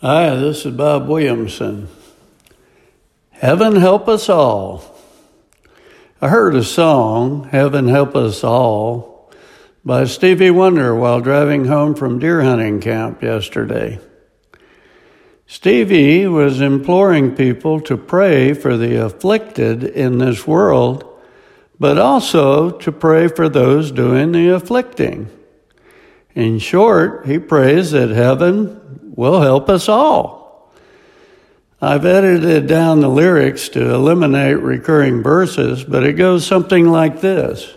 Hi, this is Bob Williamson. Heaven help us all. I heard a song, Heaven Help Us All, by Stevie Wonder while driving home from deer hunting camp yesterday. Stevie was imploring people to pray for the afflicted in this world, but also to pray for those doing the afflicting. In short, he prays that heaven will help us all. I've edited down the lyrics to eliminate recurring verses, but it goes something like this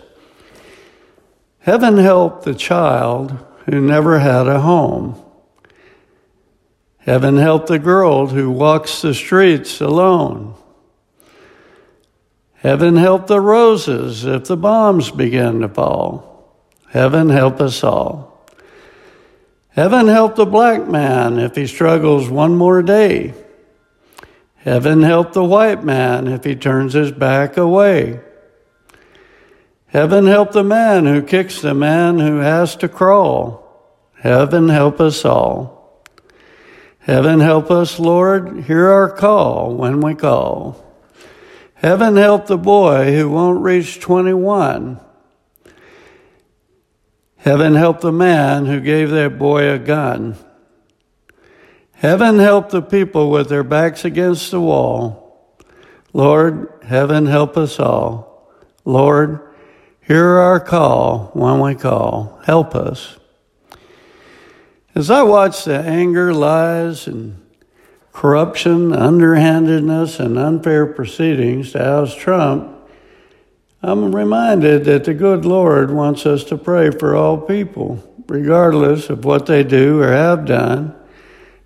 Heaven help the child who never had a home. Heaven help the girl who walks the streets alone. Heaven help the roses if the bombs begin to fall. Heaven help us all. Heaven help the black man if he struggles one more day. Heaven help the white man if he turns his back away. Heaven help the man who kicks the man who has to crawl. Heaven help us all. Heaven help us, Lord, hear our call when we call. Heaven help the boy who won't reach 21. Heaven help the man who gave that boy a gun. Heaven help the people with their backs against the wall. Lord, heaven help us all. Lord, hear our call when we call. Help us. As I watch the anger, lies, and corruption, underhandedness, and unfair proceedings to oust Trump, I'm reminded that the good Lord wants us to pray for all people, regardless of what they do or have done,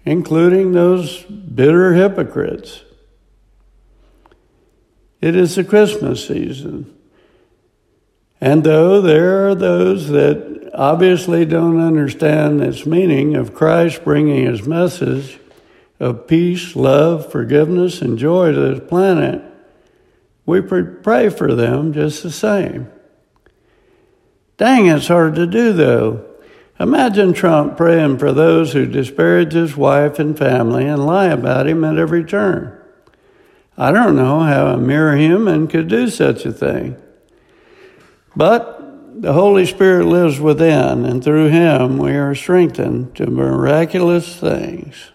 including those bitter hypocrites. It is the Christmas season. And though there are those that obviously don't understand its meaning of Christ bringing his message of peace, love, forgiveness, and joy to this planet, we pray for them just the same. Dang, it's hard to do though. Imagine Trump praying for those who disparage his wife and family and lie about him at every turn. I don't know how a mere human could do such a thing. But the Holy Spirit lives within, and through him we are strengthened to miraculous things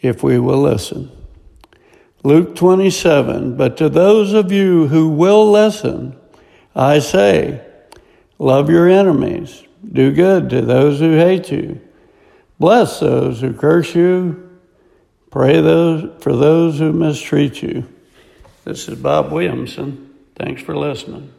if we will listen. Luke 27, but to those of you who will listen, I say, love your enemies, do good to those who hate you, bless those who curse you, pray those, for those who mistreat you. This is Bob Williamson. Thanks for listening.